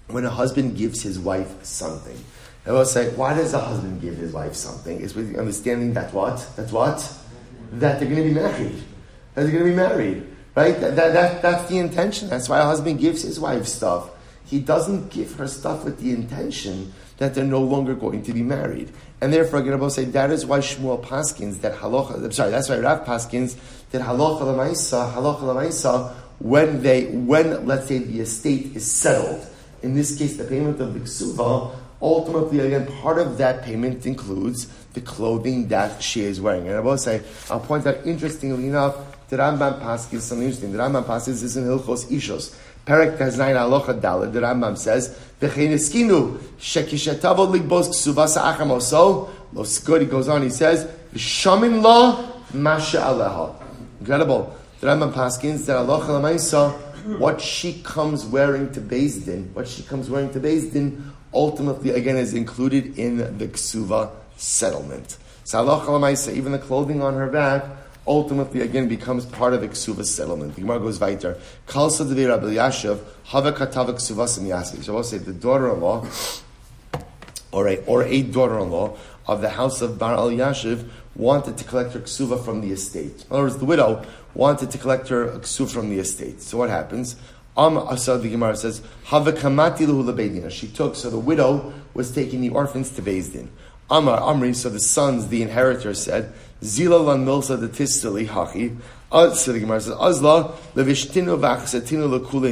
when a husband gives his wife something, I will say, why does a husband give his wife something? It's with understanding that what? That what? That they're going to be married. That they're going to be married. Right? That, that, that, that's the intention. That's why a husband gives his wife stuff. He doesn't give her stuff with the intention that they're no longer going to be married. And therefore, to say that is why Shmuel Paskins, that halacha, I'm sorry, that's why Rav Paskins, that halacha lamaisa, halacha lamaisa, when they, when, let's say, the estate is settled, in this case, the payment of the ksuva, ultimately, again, part of that payment includes the clothing that she is wearing. And I will say, I'll point out, interestingly enough, the Rambam Paskis is something interesting. The Rambam Paskis is in Hilchos Ishos. Perek Taznayin Alocha Dalad, the Rambam says, V'chein eskinu, shekishetavod ligbos ksuvasa achamoso, los good, he goes on, he says, V'shamin la masha aleha. Incredible. The Rambam Paskins, that Alocha Lamaisa, Hmm. what she comes wearing to Beis Din, what she comes wearing to Beis Din, ultimately again is included in the ksuva settlement. So even the clothing on her back ultimately again becomes part of the ksuva settlement. The Gemara goes weiter. Kalsa de Rabbi Yashav hava katava ksuvas yasi. So I'll say the daughter-in-law, or a or a daughter-in-law of the house of Bar Elyashiv wanted to collect her ksuva from the estate. In other words, the widow wanted to collect her ksuva from the estate. So what happens? Am Asad, the Gemara says, Havakamati She took, so the widow was taking the orphans to Bezdin. Amar Amri, so the sons, the inheritors said, Zila lan milsa the tistali hachi. Uh, so the Gemara says, Azla levishtinu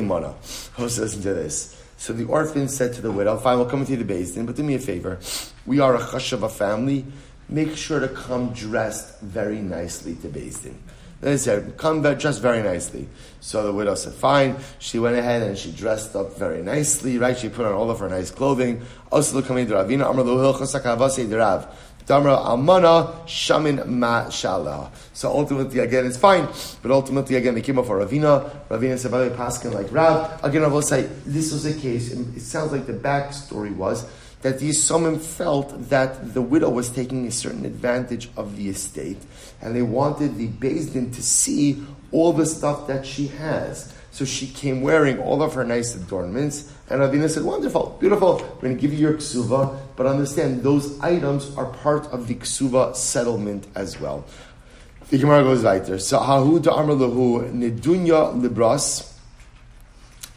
mana. This? So the orphan said to the widow, fine, we'll come to the Bezdin, but do me a favor. We are a chashav family. Make sure to come dressed very nicely to. Then they said, come dressed very nicely. So the widow said, fine. She went ahead and she dressed up very nicely, right? She put on all of her nice clothing. Also, to Damra Almana Shamin Ma Shala. So ultimately, again, it's fine, but ultimately, again, they came up for Ravina. Ravina said, by the Paskin like Rav. Again, I will say, this was a case, and it sounds like the backstory was that the Yisomim felt that the widow was taking a certain advantage of the estate, and they wanted the Din to see all the stuff that she has. So she came wearing all of her nice adornments, and Ravina said, Wonderful, beautiful, we're going to give you your ksuva, but understand those items are part of the ksuva settlement as well. The Gemara goes weiter. So, Hahu Amr Lahu, Nedunya Libras.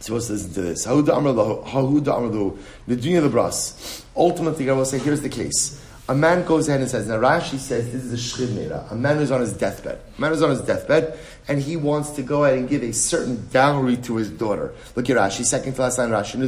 Supposed to listen to this. Hahu Amr Lahu, Hahu Amr Lahu, Nedunya Libras. Ultimately, I will say, here's the case. A man goes ahead and says, now Rashi says this is a shchid A man who's on his deathbed. A man who's on his deathbed, and he wants to go ahead and give a certain dowry to his daughter. Look at Rashi, second to last line Rashi.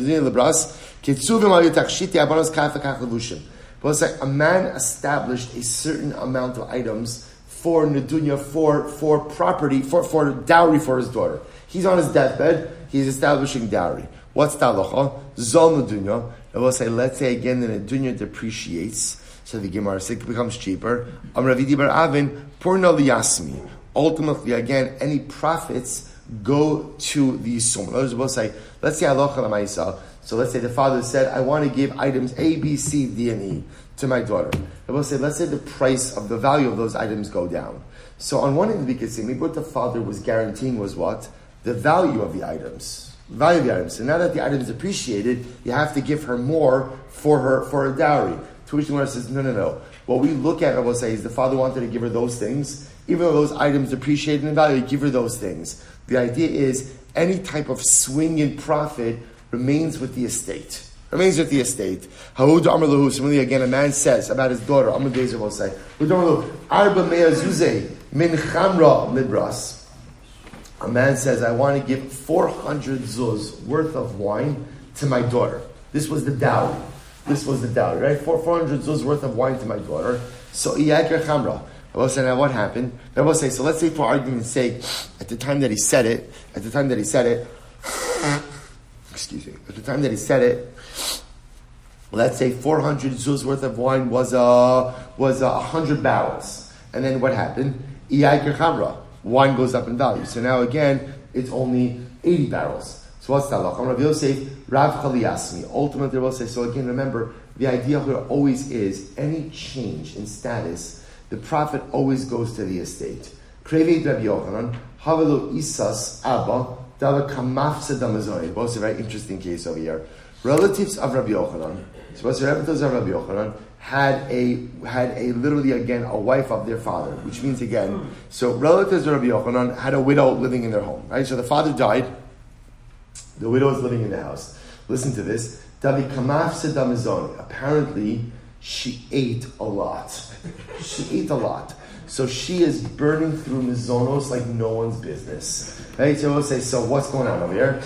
Like a man established a certain amount of items for Nadunya, for, for property, for, for dowry for his daughter. He's on his deathbed, he's establishing dowry. What's talacha? Zol Nadunya. I will say, let's say again, the Nadunya depreciates. So the Gemara becomes cheaper. Amravidi bar Avin, Purna liyasmi. Ultimately, again, any profits go to the Yisum. Others will say, let's say halacha lamaisa. So let's say the father said, I want to give items A, B, C, D, and E to my daughter. They will say, let's say the price of the value of those items go down. So on one end we could say, maybe what the father was guaranteeing was what? The value of the items. Value of the items. So now that the item is appreciated, you have to give her more for her for a dowry. To which the says, no, no, no. What we look at, I will say, is the father wanted to give her those things. Even though those items appreciated in value, give her those things. The idea is any type of swing in profit remains with the estate. Remains with the estate. Ha'ud Amr Lahu, similarly again, a man says about his daughter, Amr Gezer will say, Arba Mea Zuze, Min Chamra Libras. A man says, I want to give 400 zuz worth of wine to my daughter. This was the dowry. This was the dowry, right? Four, 400 zuz worth of wine to my daughter. So, Iyakir Chamra. Rabbi say, now what happened? Rabbi say, so let's say for argument's sake, at the time that he said it, at the time that he said it, excuse me, at the time that he said it, let's say 400 zuz worth of wine was a, was a 100 barrels. And then what happened? Iyakir Chamra. Wine goes up in value. So now again, it's only 80 barrels. So what's that? Rav Yosef, Rav Chaliyasmi. Ultimately, Rav say. So again, remember, the idea here always is any change in status, the profit always goes to the estate. Krevi Rabbi Yochanan, Havelu Isas Abba, Dava Kamafse Damazoi. A very interesting case over here. Relatives of Rabbi Yochanan, so what's relatives of Rabbi Yochanan, had a had a literally again a wife of their father, which means again, so relatives of Rabbi Yochanan had a widow living in their home, right? So the father died, the widow is living in the house. Listen to this. David Kamaf Sedamizoni. Apparently, she ate a lot. She ate a lot. So she is burning through mizonos like no one's business. Right? So we'll say, so what's going on over here?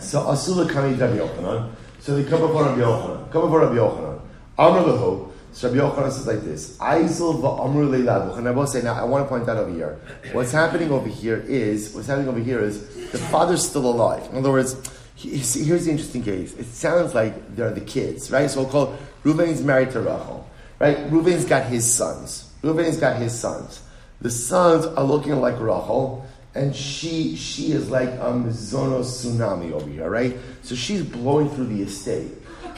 So Asula Kami Rabbi Yochanan. So they come before Rabbi Yochanan. Come before Rabbi Yochanan. Amr Lehu. So Rabbi Yochanan says like this: Aizil va'amru leilavuch. And I will say now, I want to point out over here. What's happening over here is what's happening over here is the father's still alive. In other words, he, here's the interesting case. It sounds like they're the kids, right? So we'll call Reuven's married to Rachel, right? Reuven's got his sons. Reuven's got his sons. The sons are looking like Rachel, and she she is like a Mizono tsunami over here, right? So she's blowing through the estate.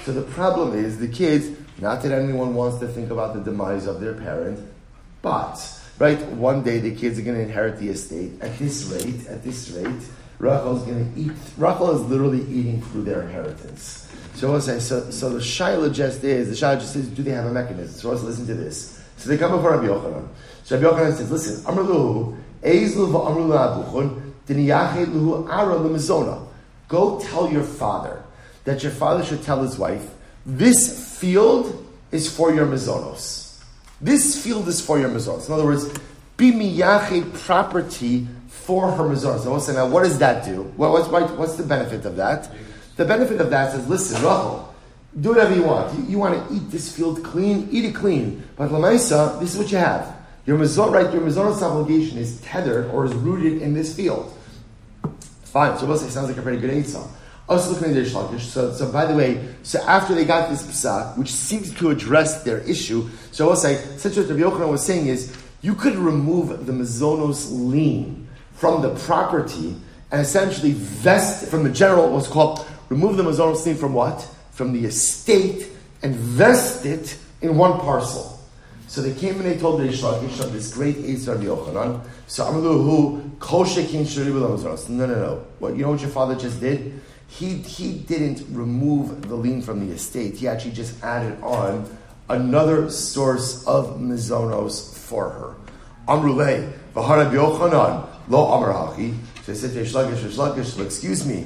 So the problem is the kids not that anyone wants to think about the demise of their parent, but right, one day the kids are going to inherit the estate. At this rate, at this rate, Rachel is going to eat. Rachel is literally eating through their inheritance. So what's saying? So, so the shaila just is the shaila just is, do they have a mechanism? So let's listen to this. So they come before Rabbi Yochanan. So Rabbi Yochanan says, listen, Amrluhu, Ezlu v'Amrlu abuchun, Diniyache luhu ara lemizona. Go tell your father that your father should tell his wife this field is for your mizonos. This field is for your mizonos. In other words, be miyache property for her mizonos. Now, now, what does that do? Well, what's, what's the benefit of that? The benefit of that is, listen, Rachel, do whatever you want. You, you, want to eat this field clean, eat it clean. But Lamaisa, this is what you have. Your mizon, right? Your mizonos obligation is tethered or is rooted in this field. Fine. So we'll say sounds like a pretty good answer. So, so by the way, so after they got this psak, which seems to address their issue, so I'll say, such what Rabbi Yochanan was saying is, you could remove the mazonos lien from the property and essentially vest from the general, what's called, remove the mazonos lien from what? From the estate and vest it in one parcel. So they came and they told Reish Lakish this great Ezer of Yochanan. So Amalu Kol Shekin No, no, no. What you know what your father just did? He he didn't remove the lien from the estate. He actually just added on another source of mizonos for her. Amrulei v'harab Yochanan lo amar. So I said to Ishlagish, Ishlagish, excuse me.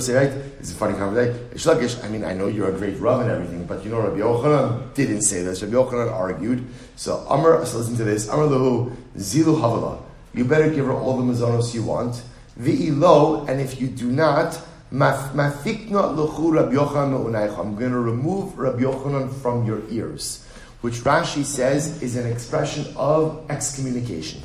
Say, right? It's a funny conversation. Ishlagish, I mean, I know you're a great Rav and everything, but you know Rabbi Yochanan didn't say this. Rabbi Yochanan argued. So Amr, so listen to this. Amr lahu zilu havala. You better give her all the mazonos you want. V'ilo, and if you do not, mafikna luchu Rabbi Yochanan I'm going to remove Rabbi Yochanan from your ears. Which Rashi says is an expression of excommunication.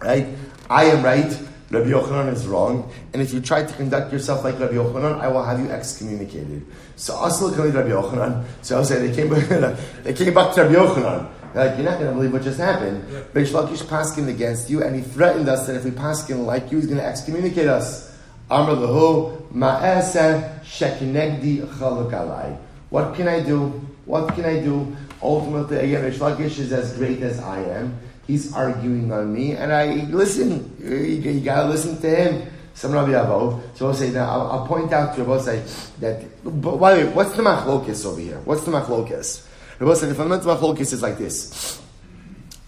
Right? I am right. Rabbi Yochanan is wrong, and if you try to conduct yourself like Rabbi Yochanan, I will have you excommunicated. So Asl Kali Rabbi Yochanan. So I'll say they came, they came back to Rabbi Yochanan. Like, you're not going to believe what just happened. Yeah. Reish Lakish paskin against you, and he threatened us that if we paskin like you, he's going to excommunicate us. Amr lahu ma'aseh shekinegdi chaluk What can I do? What can I do? Ultimately, again, Reish Lakish is as great as I am he's arguing on me, and I listen. You, you gotta listen to him. Some Rabbi Avo. So I'll say now. I'll, I'll point out to Rabbi say that. But way, what's the machlokis over here? What's the machlokis? Rabbi say the fundamental machlokis is like this.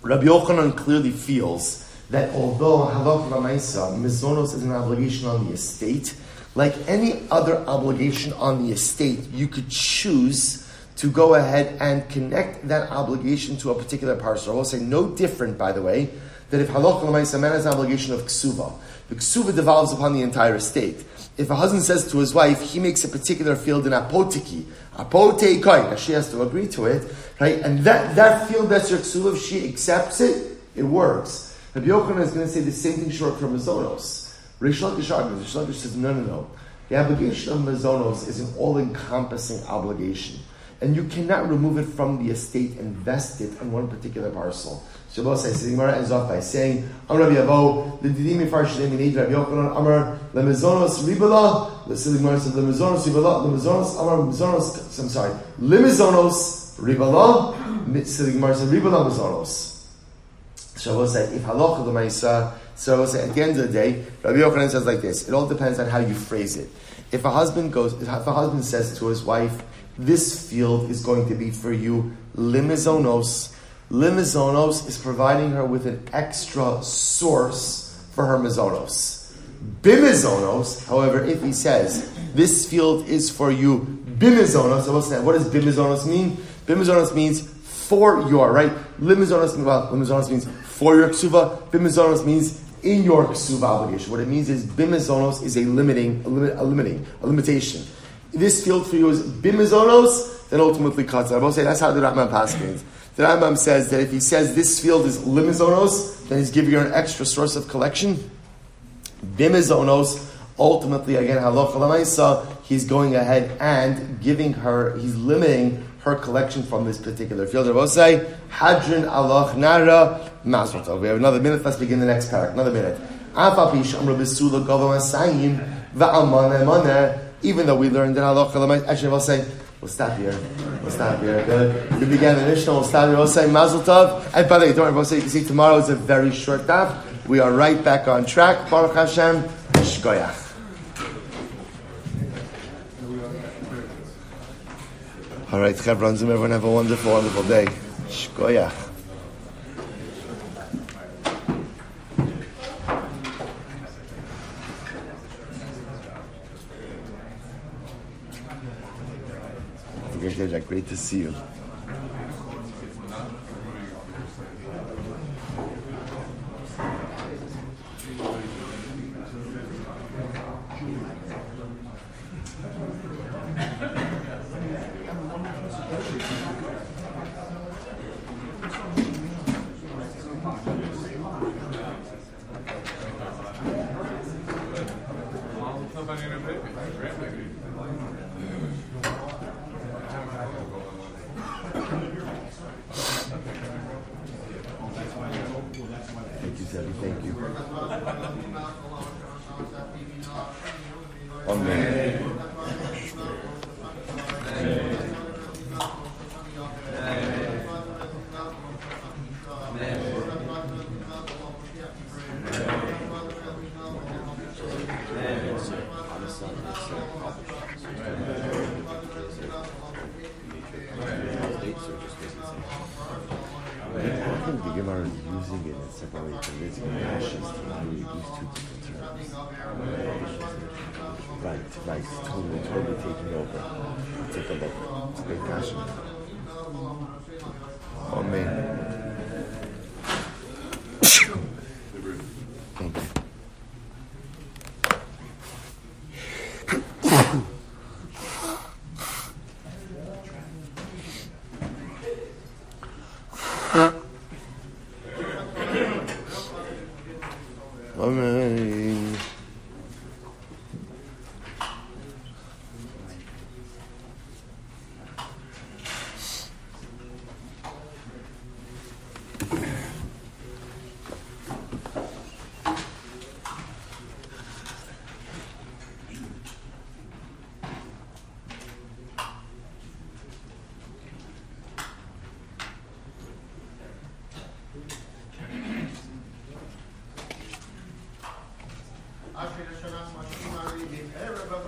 Rabbi Yochanan clearly feels that although halakha ma'isa mizonos is an obligation on the estate, like any other obligation on the estate, you could choose to go ahead and connect that obligation to a particular parcel. I will say no different, by the way, that if halach l'maisa man has an obligation of ksuva, the ksuva devolves upon the entire estate. If a husband says to his wife, he makes a particular field in apotiki, apoteikai, she has to agree to it, right? And that, that field that's your ksuva, if she accepts it, it works. Rabbi Yochanan is going to say the same thing short from Mazonos. Reish Lakish argues, Rish says, no, no, no. The obligation of Mazonos is an all-encompassing obligation and you cannot remove it from the estate and vest it on one particular parcel. Shabbos says, the Gemara ends off by saying, Amar Rabbi Yavo, the Didim Yifar Shalem Yinid Rabbi Yochanan, Amar Lemezonos Ribala, the Silly Gemara says, Lemezonos Ribala, Lemezonos, Amar Lemezonos, I'm sorry, Lemezonos Ribala, Silly Gemara says, Ribala Mezonos. Shabbos said, if halacha l'maisa, so at the end of the day, Rabbi Yochanan says like this, it all depends on how you phrase it. If a husband goes, if a husband says to his wife, this field is going to be for you limizonos. Limizonos is providing her with an extra source for her mizonos. Bimizonos, however, if he says this field is for you bimizonos, what does bimizonos mean? Bimizonos means for your right. Limizonos, well, limizonos means for your ksuva. Bimizonos means in your ksuva obligation. What it means is bimizonos is a limiting, a, limit, a limiting, a limitation this field for you is bimizonos, then ultimately cuts. I will say that's how the Rambam paskins. The Rambam says that if he says this field is limizonos, then he's giving her an extra source of collection. Bimizonos, ultimately, again, halacha he's going ahead and giving her, he's limiting her collection from this particular field. I will say, Hadrin Allah Nara Mazrata. We have another minute, let's begin the next parak. Another minute. Even though we learned in halacha, actually, we'll say, we'll stop here. We'll stop here. Good. We began the Mishnah, we'll stop here. We'll say Mazel Tov. And by the way, don't worry, we'll say, you see, tomorrow is a very short daf. We are right back on track. Baruch Hashem, Shkoyach. All right, Chevron, everyone have a wonderful, wonderful day. Shkoyach. Jack. Great to see you. Thank you, Sebby. Thank you. Amen. Hey, everybody.